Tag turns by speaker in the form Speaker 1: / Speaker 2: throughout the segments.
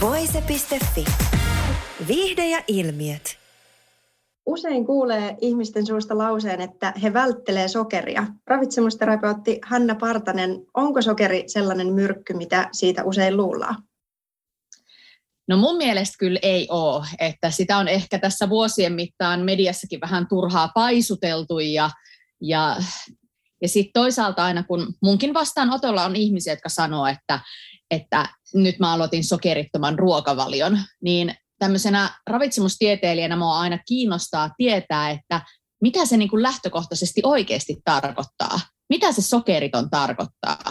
Speaker 1: Voise.fi. Viihde ja ilmiöt.
Speaker 2: Usein kuulee ihmisten suusta lauseen, että he välttelee sokeria. Ravitsemusterapeutti Hanna Partanen, onko sokeri sellainen myrkky, mitä siitä usein luullaan?
Speaker 3: No mun mielestä kyllä ei ole, että sitä on ehkä tässä vuosien mittaan mediassakin vähän turhaa paisuteltu ja, ja, ja sitten toisaalta aina kun munkin vastaanotolla on ihmisiä, jotka sanoo, että, että nyt mä aloitin sokerittoman ruokavalion, niin tämmöisenä ravitsemustieteilijänä mua aina kiinnostaa tietää, että mitä se niin kuin lähtökohtaisesti oikeasti tarkoittaa. Mitä se sokeriton tarkoittaa.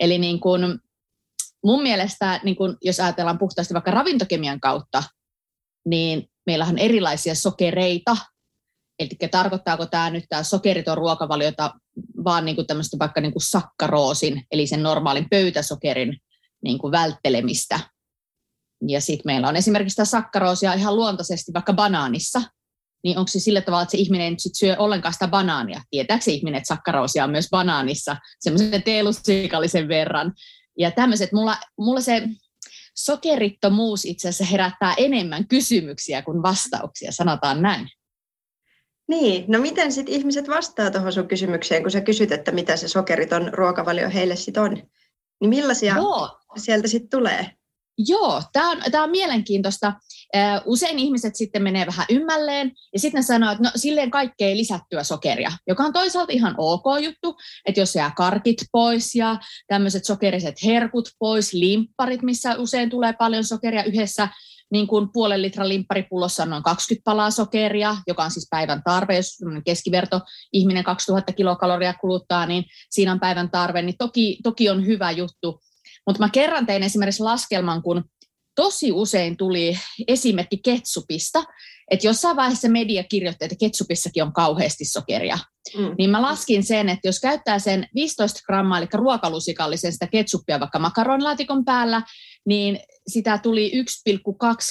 Speaker 3: Eli niin kuin, mun mielestä, niin kuin jos ajatellaan puhtaasti vaikka ravintokemian kautta, niin meillä on erilaisia sokereita. Eli tarkoittaako tämä nyt tämä sokeriton ruokavaliota vaan niin kuin tämmöistä vaikka niin kuin sakkaroosin, eli sen normaalin pöytäsokerin niin kuin välttelemistä. Ja sitten meillä on esimerkiksi sitä sakkaroosia ihan luontaisesti vaikka banaanissa, niin onko se sillä tavalla, että se ihminen ei syö ollenkaan sitä banaania? Tietääkö se ihminen, että sakkaroosia on myös banaanissa semmoisen teelusikallisen verran? Ja tämmöiset, mulla, mulla se sokerittomuus itse asiassa herättää enemmän kysymyksiä kuin vastauksia, sanotaan näin.
Speaker 2: Niin, no miten sitten ihmiset vastaa tuohon sun kysymykseen, kun sä kysyt, että mitä se sokeriton ruokavalio heille sitten on? Niin millaisia Joo. sieltä sitten tulee?
Speaker 3: Joo, tämä on, tää on mielenkiintoista. Usein ihmiset sitten menee vähän ymmälleen ja sitten ne sanoo, että no silleen kaikkea lisättyä sokeria, joka on toisaalta ihan ok juttu, että jos jää karkit pois ja tämmöiset sokeriset herkut pois, limpparit, missä usein tulee paljon sokeria yhdessä, niin kuin puolen litran limpparipullossa on noin 20 palaa sokeria, joka on siis päivän tarve, jos keskiverto ihminen 2000 kilokaloria kuluttaa, niin siinä on päivän tarve, niin toki, toki on hyvä juttu. Mutta mä kerran tein esimerkiksi laskelman, kun tosi usein tuli esimerkki ketsupista, että jossain vaiheessa media kirjoitti, että ketsupissakin on kauheasti sokeria. Mm. Niin mä laskin sen, että jos käyttää sen 15 grammaa, eli ruokalusikallisen sitä ketsuppia vaikka makaronlaatikon päällä, niin sitä tuli 1,2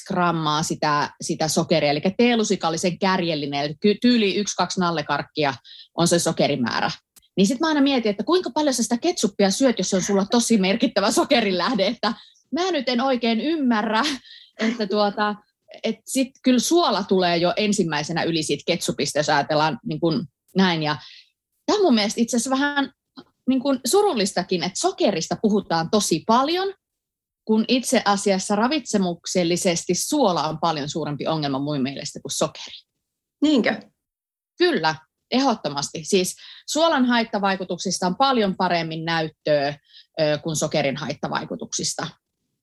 Speaker 3: grammaa sitä, sitä sokeria, eli teelusikallisen kärjellinen, eli tyyli 1-2 nallekarkkia on se sokerimäärä. Niin sitten mä aina mietin, että kuinka paljon sä sitä ketsuppia syöt, jos se on sulla tosi merkittävä sokerilähde, että mä nyt en oikein ymmärrä, että tuota, et sitten kyllä suola tulee jo ensimmäisenä yli siitä ketsupista, jos ajatellaan niin kuin näin. Ja tämä on mun mielestä itse asiassa vähän niin kuin surullistakin, että sokerista puhutaan tosi paljon, kun itse asiassa ravitsemuksellisesti suola on paljon suurempi ongelma mun mielestä kuin sokeri.
Speaker 2: Niinkö?
Speaker 3: Kyllä. Ehdottomasti. Siis suolan haittavaikutuksista on paljon paremmin näyttöä kuin sokerin haittavaikutuksista.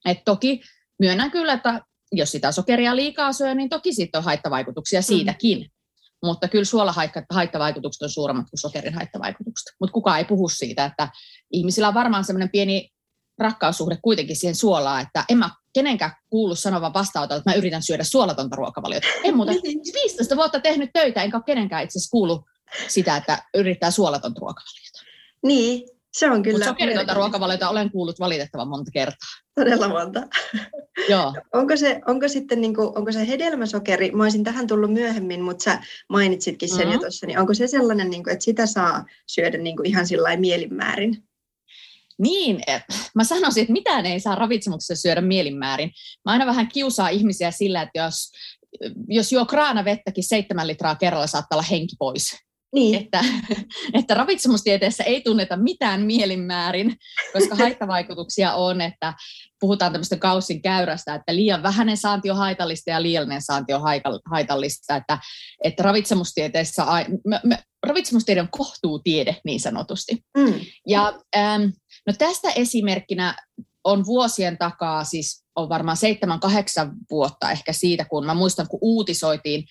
Speaker 3: Et toki myönnän kyllä, että jos sitä sokeria liikaa syö, niin toki siitä on haittavaikutuksia mm. siitäkin. Mm. Mutta kyllä suolahaittavaikutukset on suuremmat kuin sokerin haittavaikutukset. Mutta kukaan ei puhu siitä, että ihmisillä on varmaan semmoinen pieni rakkaussuhde kuitenkin siihen suolaan, että en mä kenenkään kuullut sanovan vastaanotolla, että mä yritän syödä suolatonta ruokavaliota. En muuta 15 niin. vuotta tehnyt töitä, enkä ole kenenkään itse asiassa kuullut sitä, että yrittää suolatonta ruokavaliota.
Speaker 2: Niin, se on kyllä. Mutta
Speaker 3: sokeritonta ruokavaliota olen kuullut valitettavan monta kertaa.
Speaker 2: Todella monta.
Speaker 3: Joo.
Speaker 2: onko, se, onko, sitten niin kuin, onko se hedelmäsokeri, mä olisin tähän tullut myöhemmin, mutta sä mainitsitkin sen mm-hmm. jo tuossa, niin onko se sellainen, niin kuin, että sitä saa syödä niin kuin ihan sillä mielinmäärin?
Speaker 3: Niin, mä sanoisin, että mitään ei saa ravitsemuksessa syödä mielinmäärin. Mä aina vähän kiusaa ihmisiä sillä, että jos, jos juo kraanavettäkin seitsemän litraa kerralla, saattaa olla henki pois. Niin. Että, että ravitsemustieteessä ei tunneta mitään mielinmäärin, koska haittavaikutuksia on, että puhutaan tämmöistä kaussin käyrästä, että liian vähäinen saanti on haitallista ja liiallinen saanti on haitallista, että, että ravitsemustieteessä, me, me, ravitsemustiede on kohtuutiede niin sanotusti. Mm. Ja ähm, no tästä esimerkkinä on vuosien takaa, siis on varmaan seitsemän, kahdeksan vuotta ehkä siitä, kun mä muistan, kun uutisoitiin,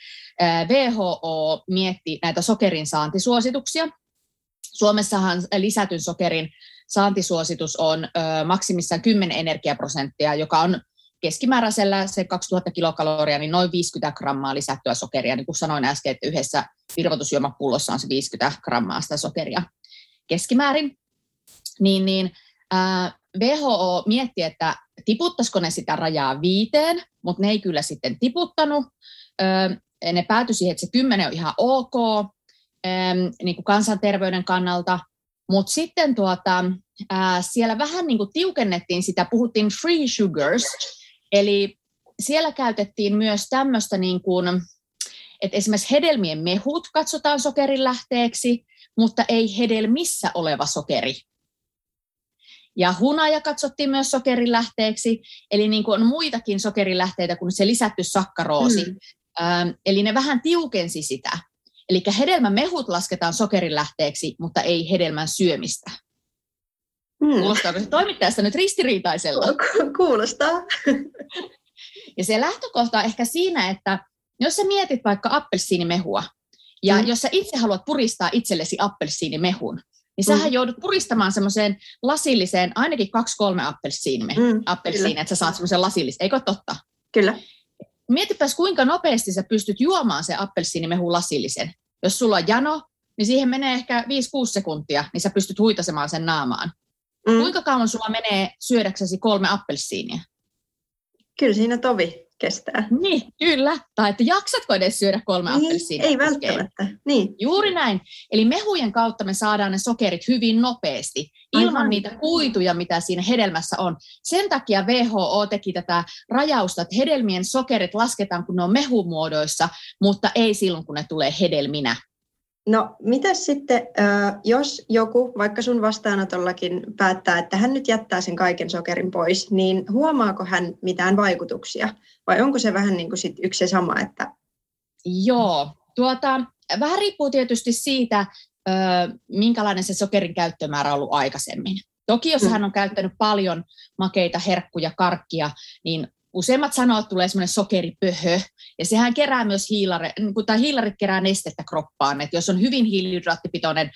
Speaker 3: WHO mietti näitä sokerin saantisuosituksia. Suomessahan lisätyn sokerin saantisuositus on maksimissaan 10 energiaprosenttia, joka on keskimääräisellä se 2000 kilokaloria, niin noin 50 grammaa lisättyä sokeria. Niin kuin sanoin äsken, että yhdessä virvoitusjuomapullossa on se 50 grammaa sitä sokeria keskimäärin. Niin, niin WHO mietti, että tiputtaisiko ne sitä rajaa viiteen, mutta ne ei kyllä sitten tiputtanut. Ne päätyi siihen, että se kymmenen on ihan ok öö, niin kuin kansanterveyden kannalta, mutta sitten tuota, siellä vähän niin kuin tiukennettiin sitä, puhuttiin free sugars, eli siellä käytettiin myös tämmöistä niin kuin, että esimerkiksi hedelmien mehut katsotaan sokerin lähteeksi, mutta ei hedelmissä oleva sokeri. Ja hunaja katsottiin myös sokerilähteeksi, eli niin kuin on muitakin sokerilähteitä kuin se lisätty sakkaroosi. Mm. Ähm, eli ne vähän tiukensi sitä. Eli hedelmän mehut lasketaan sokerilähteeksi, mutta ei hedelmän syömistä. Mm. Kuulostaako se toimittajasta nyt ristiriitaisella?
Speaker 2: Kuulostaa.
Speaker 3: Ja se lähtökohta on ehkä siinä, että jos sä mietit vaikka appelsiinimehua, ja mm. jos sä itse haluat puristaa itsellesi appelsiinimehun, niin sähän mm. joudut puristamaan semmoiseen lasilliseen, ainakin kaksi-kolme appelsiiniä, mm, appelsiiniä että sä saat semmoisen lasillisen. Eikö totta?
Speaker 2: Kyllä.
Speaker 3: Mietipäs, kuinka nopeasti sä pystyt juomaan se appelsiinimehu lasillisen. Jos sulla on jano, niin siihen menee ehkä 5-6 sekuntia, niin sä pystyt huitasemaan sen naamaan. Mm. Kuinka kauan sulla menee syödäksesi kolme appelsiinia?
Speaker 2: Kyllä siinä tovi kestää.
Speaker 3: Niin, kyllä. Tai että jaksatko edes syödä kolme niin, appelsiinia?
Speaker 2: Ei välttämättä. Niin.
Speaker 3: Juuri näin. Eli mehujen kautta me saadaan ne sokerit hyvin nopeasti, ilman Aivan. niitä kuituja, mitä siinä hedelmässä on. Sen takia WHO teki tätä rajausta, että hedelmien sokerit lasketaan, kun ne on mehumuodoissa, mutta ei silloin, kun ne tulee hedelminä.
Speaker 2: No, mitä sitten, jos joku, vaikka sun vastaanotollakin päättää, että hän nyt jättää sen kaiken sokerin pois, niin huomaako hän mitään vaikutuksia? Vai onko se vähän niin kuin sit yksi ja sama? Että...
Speaker 3: Joo, tuota, vähän riippuu tietysti siitä, minkälainen se sokerin käyttömäärä on ollut aikaisemmin. Toki jos mm. hän on käyttänyt paljon makeita, herkkuja, karkkia, niin useimmat sanoo, että tulee semmoinen sokeripöhö, ja sehän kerää myös hiilare, niin tai hiilarit kerää nestettä kroppaan, että jos on hyvin hiilihydraattipitoinen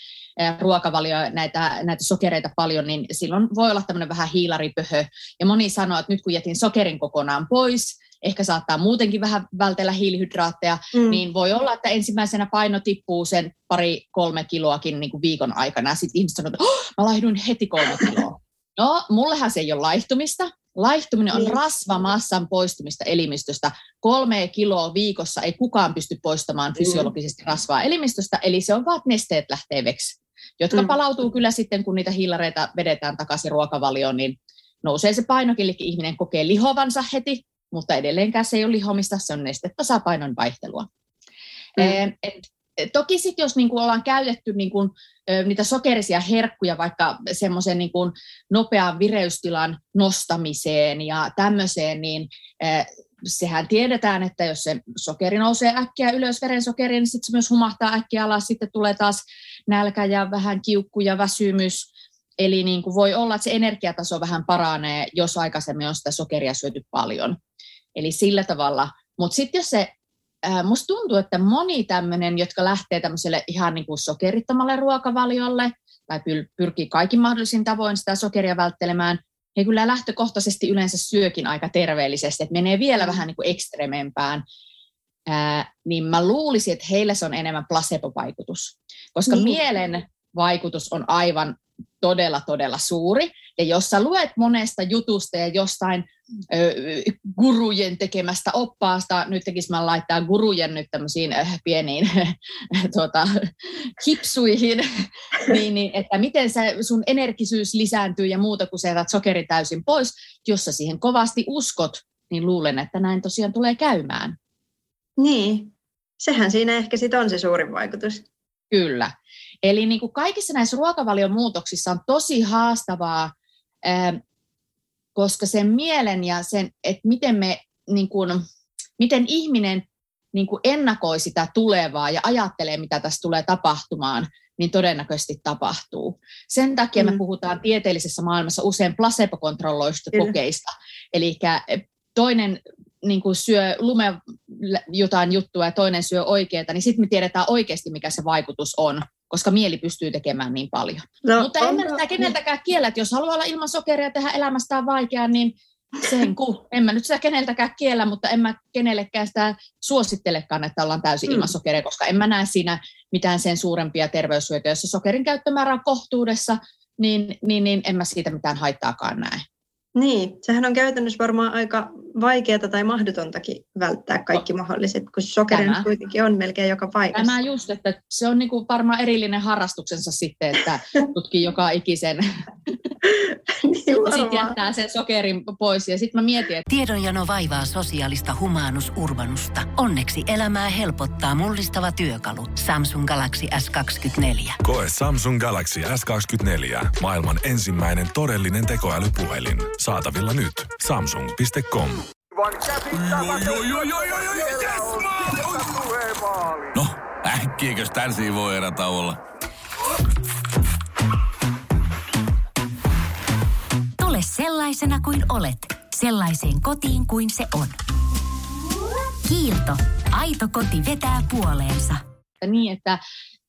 Speaker 3: ruokavalio, näitä, näitä sokereita paljon, niin silloin voi olla tämmöinen vähän hiilaripöhö, ja moni sanoo, että nyt kun jätin sokerin kokonaan pois, ehkä saattaa muutenkin vähän vältellä hiilihydraatteja, mm. niin voi olla, että ensimmäisenä paino tippuu sen pari-kolme kiloakin niin kuin viikon aikana. Sitten ihmiset sanoo, että oh, mä laihduin heti kolme kiloa. No, mullehan se ei ole laihtumista. Laihtuminen on niin. rasvamassan poistumista elimistöstä. Kolme kiloa viikossa ei kukaan pysty poistamaan mm. fysiologisesti rasvaa elimistöstä, eli se on vaan, että nesteet lähtee veksi, jotka mm. palautuu kyllä sitten, kun niitä hiilareita vedetään takaisin ruokavalioon, niin nousee se painokin, eli ihminen kokee lihovansa heti, mutta edelleenkään se ei ole lihomista, se on nestetasapainon vaihtelua. Mm. Et, toki sitten jos niin kuin ollaan käytetty niin kuin, niitä sokerisia herkkuja vaikka semmoisen niin nopean vireystilan nostamiseen ja tämmöiseen, niin sehän tiedetään, että jos se sokeri nousee äkkiä ylös verensokeriin, niin sitten se myös humahtaa äkkiä alas, sitten tulee taas nälkä ja vähän kiukku ja väsymys. Eli niin kuin voi olla, että se energiataso vähän paranee, jos aikaisemmin on sitä sokeria syöty paljon. Eli sillä tavalla. Mutta sitten jos se musta tuntuu, että moni tämmöinen, jotka lähtee tämmöiselle ihan niin kuin sokerittomalle ruokavaliolle tai pyrkii kaikin mahdollisin tavoin sitä sokeria välttelemään, he kyllä lähtökohtaisesti yleensä syökin aika terveellisesti, että menee vielä mm. vähän niin kuin ekstremempään, ää, niin mä luulisin, että heillä se on enemmän placebo-vaikutus, koska niin. mielen vaikutus on aivan todella, todella suuri. Ja jos sä luet monesta jutusta ja jostain ö, gurujen tekemästä oppaasta, nyt tekisi mä laittaa gurujen nyt tämmöisiin äh, pieniin tuota, hipsuihin, niin, niin, että miten se sun energisyys lisääntyy ja muuta, kun sä jätät sokeri täysin pois. Jos sä siihen kovasti uskot, niin luulen, että näin tosiaan tulee käymään.
Speaker 2: Niin, sehän siinä ehkä sit on se suurin vaikutus.
Speaker 3: Kyllä. Eli niin kuin kaikissa näissä ruokavalion muutoksissa on tosi haastavaa, koska sen mielen ja sen, että miten, me, niin kuin, miten ihminen niin kuin ennakoi sitä tulevaa ja ajattelee, mitä tässä tulee tapahtumaan, niin todennäköisesti tapahtuu. Sen takia mm. me puhutaan tieteellisessä maailmassa usein placebo-kontrolloista kokeista. Eli toinen niin kuin syö lume jotain juttua ja toinen syö oikeaa, niin sitten me tiedetään oikeasti, mikä se vaikutus on koska mieli pystyy tekemään niin paljon. No, Mutta en mä tätä keneltäkään kiellä, että jos haluaa olla ilman sokeria tehdä elämästään vaikeaa, niin Sen kun. En mä nyt sitä keneltäkään kiellä, mutta en mä kenellekään sitä suosittelekaan, että ollaan täysin mm. ilman sokeria, koska en mä näe siinä mitään sen suurempia terveyshyötyjä. Jos sokerin käyttömäärä on kohtuudessa, niin, niin, niin en mä siitä mitään haittaakaan näe.
Speaker 2: Niin, sehän on käytännössä varmaan aika vaikeaa tai mahdotontakin välttää kaikki no, mahdolliset, kun sokerin kuitenkin on melkein joka paikassa.
Speaker 3: Tämä just, että se on niinku varmaan erillinen harrastuksensa sitten, että tutkii joka ikisen. niin sitten jättää sen sokerin pois ja sitten mä mietin, että...
Speaker 4: Tiedonjano vaivaa sosiaalista humanus urbanusta. Onneksi elämää helpottaa mullistava työkalu. Samsung Galaxy S24.
Speaker 5: Koe Samsung Galaxy S24. Maailman ensimmäinen todellinen tekoälypuhelin. Saatavilla nyt. Samsung.com.
Speaker 6: No, äkkiäkös tän voi erä olla?
Speaker 4: Tule sellaisena kuin olet, sellaiseen kotiin kuin se on. Kiilto. Aito koti vetää puoleensa.
Speaker 3: Niin, että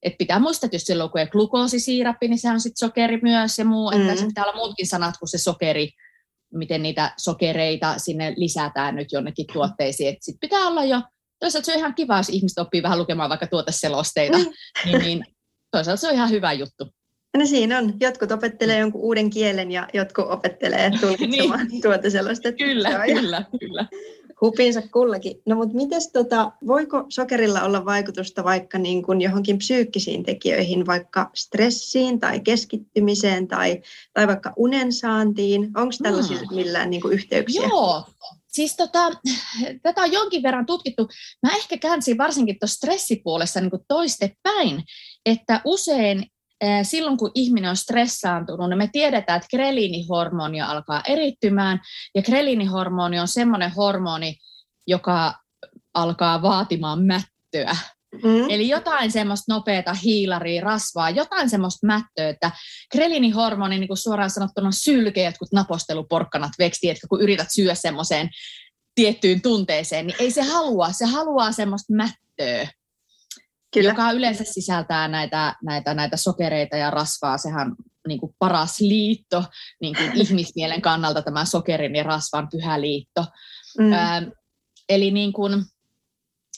Speaker 3: et pitää muistaa, että jos silloin kun ei glukoosisiirappi, niin se on sitten sokeri myös ja muu. Mm. Että se pitää olla muutkin sanat kuin se sokeri miten niitä sokereita sinne lisätään nyt jonnekin tuotteisiin. Sitten pitää olla jo, toisaalta se on ihan kiva, jos ihmiset oppii vähän lukemaan vaikka tuoteselosteita, mm. niin, niin toisaalta se on ihan hyvä juttu.
Speaker 2: No siinä on. Jotkut opettelee jonkun uuden kielen ja jotkut opettelee tulkitsemaan niin. tuoteselostetta.
Speaker 3: Kyllä, kyllä, kyllä
Speaker 2: hupinsa kullakin. No mutta mites tota, voiko sokerilla olla vaikutusta vaikka niin kuin johonkin psyykkisiin tekijöihin, vaikka stressiin tai keskittymiseen tai, tai vaikka unensaantiin? Onko tällaisilla hmm. millään niin kuin yhteyksiä?
Speaker 3: Joo, Siis tota, tätä on jonkin verran tutkittu. Mä ehkä käänsin varsinkin tuossa stressipuolessa niin toistepäin, että usein silloin kun ihminen on stressaantunut, niin me tiedetään, että greliinihormonia alkaa erittymään, ja greliinihormoni on semmoinen hormoni, joka alkaa vaatimaan mättöä. Mm. Eli jotain semmoista nopeata hiilaria, rasvaa, jotain semmoista mättöä, että greliinihormoni niin kuin suoraan sanottuna sylkee jotkut naposteluporkkanat veksi, että kun yrität syödä semmoiseen tiettyyn tunteeseen, niin ei se halua, se haluaa semmoista mättöä. Kyllä. joka yleensä sisältää näitä, näitä, näitä sokereita ja rasvaa. Sehän niin kuin paras liitto niin kuin ihmismielen kannalta, tämä sokerin ja rasvan pyhä liitto. Mm. Ö, eli niin kuin,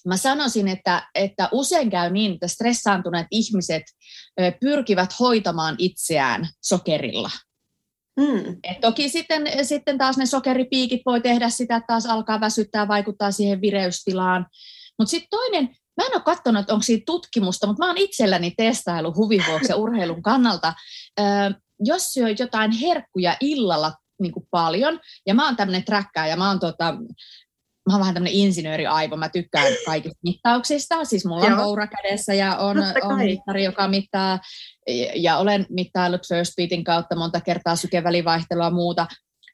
Speaker 3: mä sanoisin, että, että usein käy niin, että stressaantuneet ihmiset ö, pyrkivät hoitamaan itseään sokerilla. Mm. Et toki sitten, sitten taas ne sokeripiikit voi tehdä sitä, että taas alkaa väsyttää, vaikuttaa siihen vireystilaan. Mutta sitten toinen Mä en ole katsonut, että onko siitä tutkimusta, mutta mä oon itselläni testailu huvivuoksi ja urheilun kannalta. Ö, jos syö jotain herkkuja illalla niin kuin paljon, ja mä oon tämmöinen ja mä oon tota, mä oon vähän tämmöinen insinööriaivo, mä tykkään kaikista mittauksista. Siis mulla on koura kädessä ja on, on mittari, joka mittaa, ja olen mittaillut First Beatin kautta monta kertaa sykevälivaihtelua ja muuta.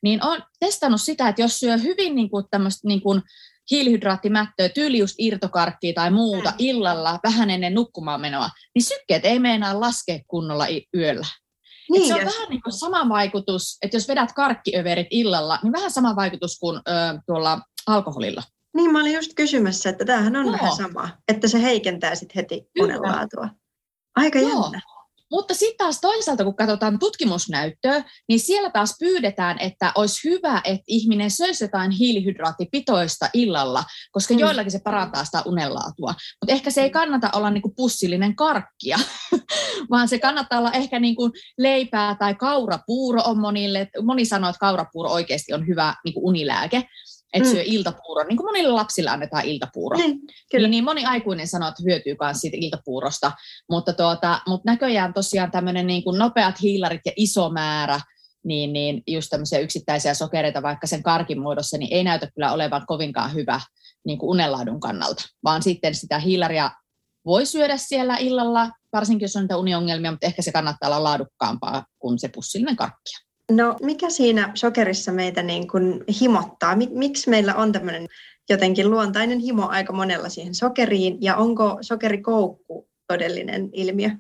Speaker 3: Niin on testannut sitä, että jos syö hyvin niin kuin tämmöistä niin kuin hiilihydraattimättöä, tyyli just irtokarkkia tai muuta mm. illalla vähän ennen nukkumaan menoa, niin sykkeet ei meinaa laskea kunnolla yöllä. Niin, se on vähän niin kuin sama vaikutus, että jos vedät karkkiöverit illalla, niin vähän sama vaikutus kuin ö, tuolla alkoholilla.
Speaker 2: Niin, mä olin just kysymässä, että tämähän on Joo. vähän sama, että se heikentää sitten heti unenlaatua. Aika Joo. jännä.
Speaker 3: Mutta sitten taas toisaalta, kun katsotaan tutkimusnäyttöä, niin siellä taas pyydetään, että olisi hyvä, että ihminen söisi jotain hiilihydraattipitoista illalla, koska mm. joillakin se parantaa sitä unenlaatua. Mutta ehkä se ei kannata olla niinku pussillinen karkkia, vaan se kannattaa olla ehkä niinku leipää tai kaurapuuro on monille. Moni sanoo, että kaurapuuro oikeasti on hyvä niinku unilääke että mm. syö iltapuuron, niin kuin monille lapsille annetaan iltapuuro. Niin, Niin, niin moni aikuinen sanoo, että hyötyy myös siitä iltapuurosta, mutta, tuota, mutta näköjään tosiaan tämmöinen niin kuin nopeat hiilarit ja iso määrä, niin, niin just tämmöisiä yksittäisiä sokereita vaikka sen karkin muodossa, niin ei näytä kyllä olevan kovinkaan hyvä niin kuin unenlaadun kannalta, vaan sitten sitä hiilaria voi syödä siellä illalla, varsinkin jos on niitä uniongelmia, mutta ehkä se kannattaa olla laadukkaampaa kuin se pussillinen karkkia.
Speaker 2: No mikä siinä sokerissa meitä niin kuin himottaa? Miksi meillä on tämmöinen jotenkin luontainen himo aika monella siihen sokeriin ja onko sokerikoukku todellinen ilmiö?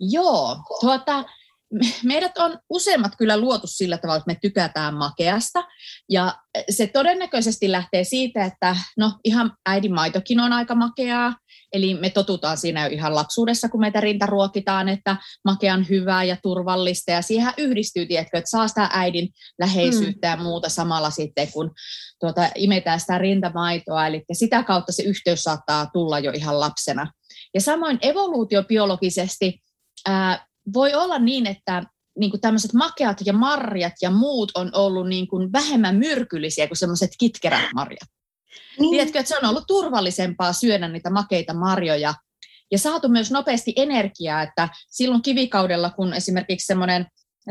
Speaker 3: Joo, tuota, meidät on useimmat kyllä luotu sillä tavalla, että me tykätään makeasta. Ja se todennäköisesti lähtee siitä, että no ihan äidin maitokin on aika makeaa. Eli me totutaan siinä jo ihan lapsuudessa, kun meitä rintaruokitaan, että makea on hyvää ja turvallista. Ja siihen yhdistyy, tiedätkö, että saa sitä äidin läheisyyttä mm. ja muuta samalla sitten, kun tuota, imetään sitä rintamaitoa. Eli sitä kautta se yhteys saattaa tulla jo ihan lapsena. Ja samoin evoluutiobiologisesti ää, voi olla niin, että niin kuin tämmöiset makeat ja marjat ja muut on ollut niin kuin vähemmän myrkyllisiä kuin semmoiset kitkerät marjat. Niin. Tiedätkö, että se on ollut turvallisempaa syödä niitä makeita marjoja ja saatu myös nopeasti energiaa, että silloin kivikaudella, kun esimerkiksi semmoinen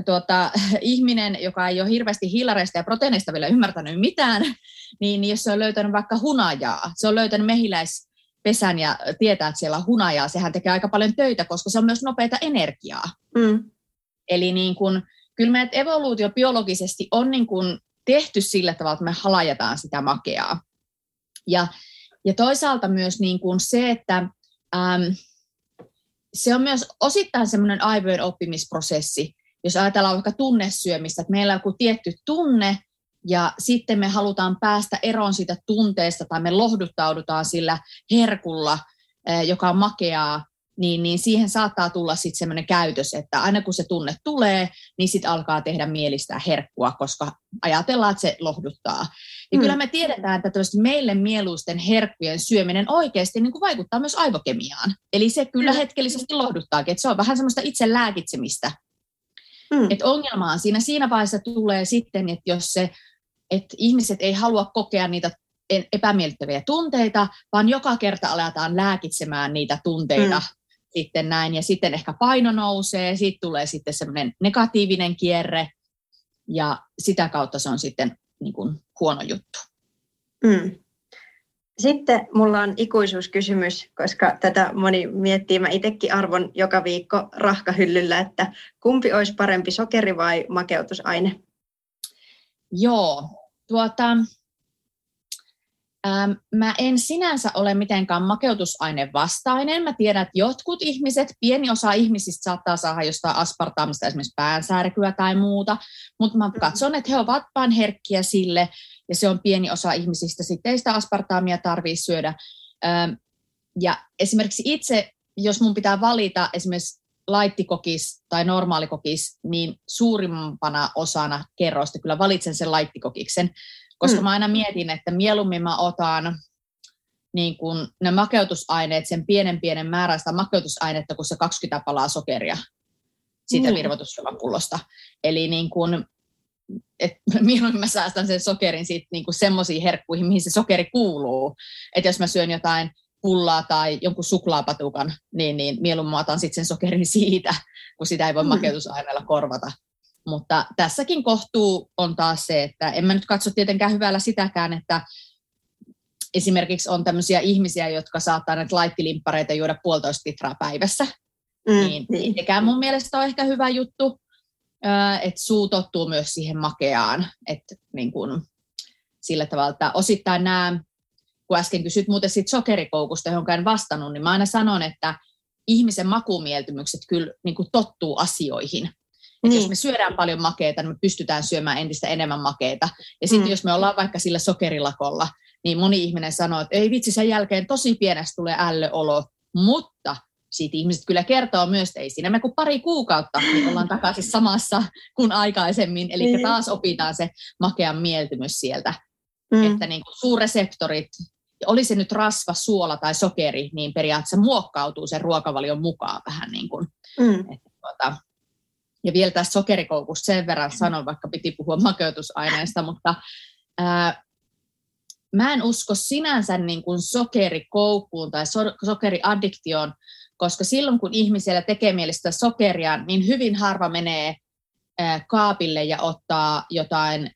Speaker 3: tuota, ihminen, joka ei ole hirveästi hiilareista ja proteiineista vielä ymmärtänyt mitään, niin jos se on löytänyt vaikka hunajaa, se on löytänyt mehiläispesän ja tietää, että siellä on hunajaa, sehän tekee aika paljon töitä, koska se on myös nopeita energiaa. Mm. Eli niin kun, kyllä meidät evoluutio biologisesti on niin kun tehty sillä tavalla, että me halajataan sitä makeaa. Ja, ja toisaalta myös niin kuin se, että äm, se on myös osittain semmoinen aivojen oppimisprosessi, jos ajatellaan vaikka tunnesyömistä, että meillä on joku tietty tunne, ja sitten me halutaan päästä eroon siitä tunteesta tai me lohduttaudutaan sillä herkulla, joka on makeaa, niin, niin siihen saattaa tulla sitten semmoinen käytös, että aina kun se tunne tulee, niin sitten alkaa tehdä mielistä herkkua, koska ajatellaan, että se lohduttaa. Ja mm. kyllä me tiedetään, että meille mieluisten herkkujen syöminen oikeasti niin kuin vaikuttaa myös aivokemiaan. Eli se kyllä mm. hetkellisesti lohduttaakin, että se on vähän semmoista itse lääkitsemistä. Mm. Että ongelma on siinä, siinä vaiheessa tulee sitten, että jos se, että ihmiset ei halua kokea niitä epämiellyttäviä tunteita, vaan joka kerta aletaan lääkitsemään niitä tunteita mm sitten näin, ja sitten ehkä paino nousee, sitten tulee sitten semmoinen negatiivinen kierre, ja sitä kautta se on sitten niin kuin huono juttu. Mm.
Speaker 2: Sitten mulla on ikuisuuskysymys, koska tätä moni miettii. Mä itsekin arvon joka viikko rahkahyllyllä, että kumpi olisi parempi, sokeri vai makeutusaine?
Speaker 3: Joo, tuota, Ähm, mä en sinänsä ole mitenkään makeutusaine vastainen. Mä tiedän, että jotkut ihmiset, pieni osa ihmisistä saattaa saada jostain aspartaamista esimerkiksi päänsärkyä tai muuta, mutta mä mm. katson, että he ovat vain herkkiä sille, ja se on pieni osa ihmisistä. Sitten ei sitä aspartaamia tarvitse syödä. Ähm, ja esimerkiksi itse, jos mun pitää valita esimerkiksi laittikokis tai normaalikokis, niin suurimpana osana kerroista kyllä valitsen sen laittikokiksen, koska mm. mä aina mietin, että mieluummin mä otan niin kun ne makeutusaineet, sen pienen pienen määräistä makeutusainetta, kuin se 20 palaa sokeria siitä mm. virvoitusjuomapullosta. Eli niin kun, et mieluummin mä säästän sen sokerin niin semmoisiin herkkuihin, mihin se sokeri kuuluu. Että jos mä syön jotain pullaa tai jonkun suklaapatukan, niin, niin mieluummin mä otan sitten sen sokerin siitä, kun sitä ei voi mm. makeutusaineella korvata. Mutta tässäkin kohtuu on taas se, että en mä nyt katso tietenkään hyvällä sitäkään, että esimerkiksi on tämmöisiä ihmisiä, jotka saattaa näitä laittilimppareita juoda puolitoista litraa päivässä. Mm, niin, niin. Mun mielestä on ehkä hyvä juttu, että suu tottuu myös siihen makeaan. Että niin kun, sillä tavalla, että osittain nämä, kun äsken kysyt muuten siitä sokerikoukusta, johon en vastannut, niin mä aina sanon, että ihmisen makumieltymykset kyllä niin tottuu asioihin. Niin. jos me syödään paljon makeita, niin me pystytään syömään entistä enemmän makeita. Ja sitten mm. jos me ollaan vaikka sillä sokerilakolla, niin moni ihminen sanoo, että ei vitsi, sen jälkeen tosi pienestä tulee ällöolo, mutta siitä ihmiset kyllä kertoo myös, että ei siinä me kuin pari kuukautta, niin ollaan takaisin samassa kuin aikaisemmin. Eli niin. taas opitaan se makean mieltymys sieltä. Mm. Että niin kuin suurreseptorit, oli se nyt rasva, suola tai sokeri, niin periaatteessa muokkautuu sen ruokavalion mukaan vähän niin kuin. Mm. Että, tuota, ja vielä tästä sokerikoukusta sen verran sanon, vaikka piti puhua makeutusaineista, mutta ää, mä en usko sinänsä niin kuin sokerikoukkuun tai so- sokeriaddiktioon, koska silloin kun ihmisellä tekee mielestä sokeria, niin hyvin harva menee ää, kaapille ja ottaa jotain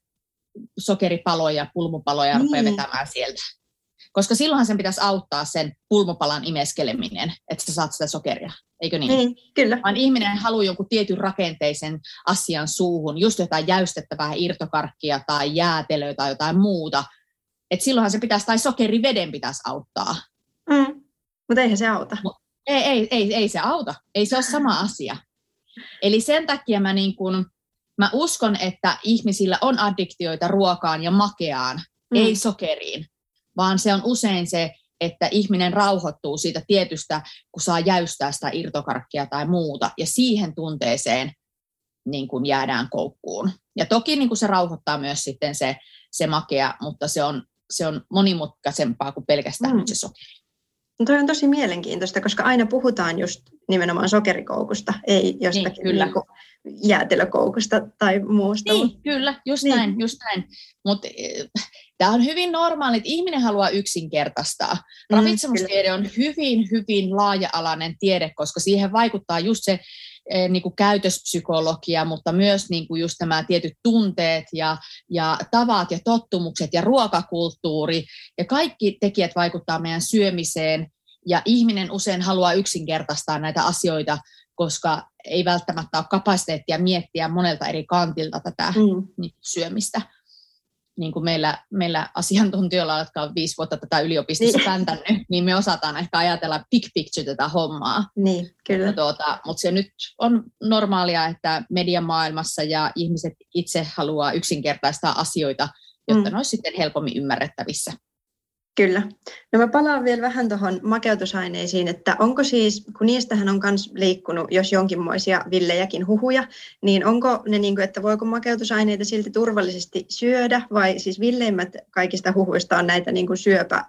Speaker 3: sokeripaloja, pulmupaloja ja rupeaa niin. vetämään sieltä. Koska silloinhan sen pitäisi auttaa sen pulmopalan imeskeleminen, että sä saat sitä sokeria, eikö niin?
Speaker 2: niin kyllä.
Speaker 3: Vaan ihminen haluaa jonkun tietyn rakenteisen asian suuhun, just jotain jäystettävää irtokarkkia tai jäätelöä tai jotain muuta. Että silloinhan se pitäisi, tai sokeriveden pitäisi auttaa.
Speaker 2: Mm. Mutta eihän se auta.
Speaker 3: Ei, ei, ei, ei se auta. Ei se ole sama asia. Eli sen takia mä, niin kun, mä uskon, että ihmisillä on addiktioita ruokaan ja makeaan, mm. ei sokeriin, vaan se on usein se, että ihminen rauhoittuu siitä tietystä, kun saa jäystää sitä irtokarkkia tai muuta, ja siihen tunteeseen niin kuin jäädään koukkuun. Ja toki niin kuin se rauhoittaa myös sitten se, se makea, mutta se on, se on monimutkaisempaa kuin pelkästään mm. nyt se sokeri.
Speaker 2: No toi on tosi mielenkiintoista, koska aina puhutaan just nimenomaan sokerikoukusta, ei jostakin niin, kyllä. Niin jäätelökoukusta tai muusta.
Speaker 3: Niin, kyllä, just niin. näin, just näin. Mutta eh, tämä on hyvin normaali, että ihminen haluaa yksinkertaistaa. Mm, Ravitsemustiede on hyvin, hyvin laaja-alainen tiede, koska siihen vaikuttaa just se niin kuin käytöspsykologia, mutta myös niin kuin just nämä tietyt tunteet ja, ja tavat ja tottumukset ja ruokakulttuuri. Ja kaikki tekijät vaikuttaa meidän syömiseen. Ja ihminen usein haluaa yksinkertaistaa näitä asioita, koska ei välttämättä ole kapasiteettia miettiä monelta eri kantilta tätä mm. niin, syömistä niin kuin meillä, meillä asiantuntijoilla, jotka on viisi vuotta tätä yliopistossa niin. päntänyt, niin me osataan ehkä ajatella big picture tätä hommaa.
Speaker 2: Niin, kyllä.
Speaker 3: tuota, mutta se nyt on normaalia, että mediamaailmassa ja ihmiset itse haluaa yksinkertaistaa asioita, jotta mm. ne olisi sitten helpommin ymmärrettävissä.
Speaker 2: Kyllä. No mä palaan vielä vähän tuohon makeutusaineisiin, että onko siis, kun niistähän on myös liikkunut, jos jonkinmoisia villejäkin huhuja, niin onko ne niin kuin, että voiko makeutusaineita silti turvallisesti syödä, vai siis villeimmät kaikista huhuista on näitä niin kuin syöpä,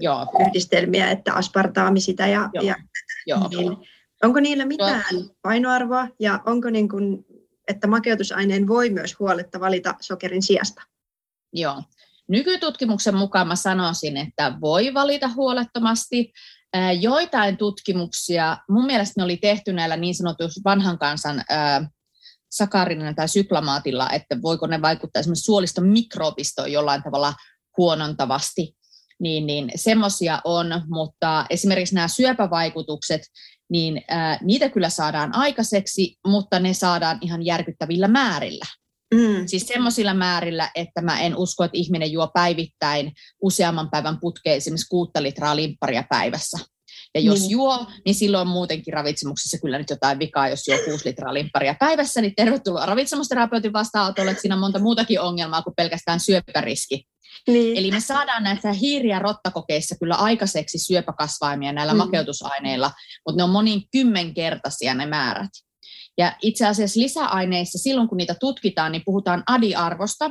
Speaker 2: Joo. yhdistelmiä, että aspartaami sitä ja, Joo. ja Joo. Niin, onko niillä mitään painoarvoa ja onko niin kuin, että makeutusaineen voi myös huoletta valita sokerin sijasta?
Speaker 3: Joo, Nykytutkimuksen mukaan mä sanoisin, että voi valita huolettomasti. Joitain tutkimuksia, mun mielestä ne oli tehty näillä niin sanotusti vanhan kansan sakarina tai syklamaatilla, että voiko ne vaikuttaa esimerkiksi suoliston mikrobistoon jollain tavalla huonontavasti, niin, niin semmoisia on, mutta esimerkiksi nämä syöpävaikutukset, niin ää, niitä kyllä saadaan aikaiseksi, mutta ne saadaan ihan järkyttävillä määrillä. Mm. Siis semmoisilla määrillä, että mä en usko, että ihminen juo päivittäin useamman päivän putkeen esimerkiksi kuutta litraa limpparia päivässä. Ja jos niin. juo, niin silloin muutenkin ravitsemuksessa kyllä nyt jotain vikaa, jos juo 6 litraa limpparia päivässä, niin tervetuloa ravitsemusterapeutin vastaanotolle, että siinä on monta muutakin ongelmaa kuin pelkästään syöpäriski. Niin. Eli me saadaan näissä hiiri- ja rottakokeissa kyllä aikaiseksi syöpäkasvaimia näillä mm. makeutusaineilla, mutta ne on monin kymmenkertaisia ne määrät. Ja itse asiassa lisäaineissa, silloin kun niitä tutkitaan, niin puhutaan adiarvosta.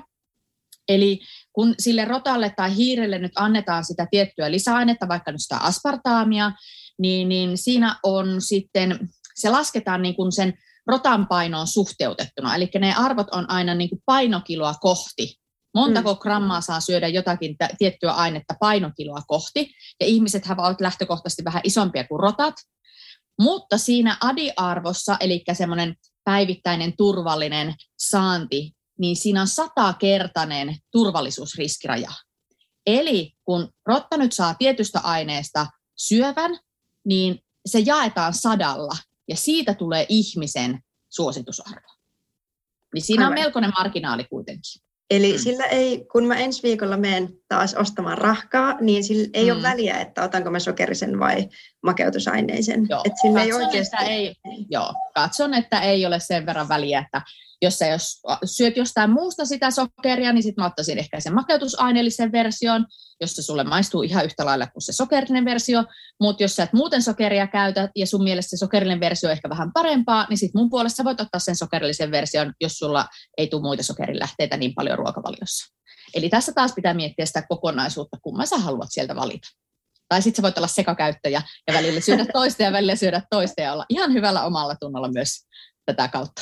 Speaker 3: Eli kun sille rotalle tai hiirelle nyt annetaan sitä tiettyä lisäainetta, vaikka nyt sitä aspartaamia, niin, niin siinä on sitten, se lasketaan niin kuin sen rotan painoon suhteutettuna. Eli ne arvot on aina niin kuin painokiloa kohti. Montako mm. grammaa saa syödä jotakin t- tiettyä ainetta painokiloa kohti. Ja ihmiset ovat lähtökohtaisesti vähän isompia kuin rotat. Mutta siinä adiarvossa, eli semmoinen päivittäinen turvallinen saanti, niin siinä on satakertainen turvallisuusriskiraja. Eli kun rotta nyt saa tietystä aineesta syövän, niin se jaetaan sadalla ja siitä tulee ihmisen suositusarvo. Niin siinä Aivan. on melkoinen marginaali kuitenkin.
Speaker 2: Eli mm. sillä ei, kun mä ensi viikolla menen taas ostamaan rahkaa, niin sillä ei mm. ole väliä, että otanko mä sokerisen vai makeutusaineisen.
Speaker 3: Joo, että sillä ei oikeasti... että ei, joo, katson, että ei ole sen verran väliä, että jos sä jos syöt jostain muusta sitä sokeria, niin sitten mä ottaisin ehkä sen makeutusaineellisen version, jos se sulle maistuu ihan yhtä lailla kuin se sokerinen versio, mutta jos sä et muuten sokeria käytä ja sun mielestä se sokerillinen versio on ehkä vähän parempaa, niin sitten mun puolesta voit ottaa sen sokerillisen version, jos sulla ei tule muita sokerilähteitä niin paljon ruokavaliossa. Eli tässä taas pitää miettiä sitä kokonaisuutta, kumman sä haluat sieltä valita. Tai sitten sä voit olla sekakäyttäjä ja välillä syödä toista ja välillä syödä toista ja olla ihan hyvällä omalla tunnolla myös tätä kautta.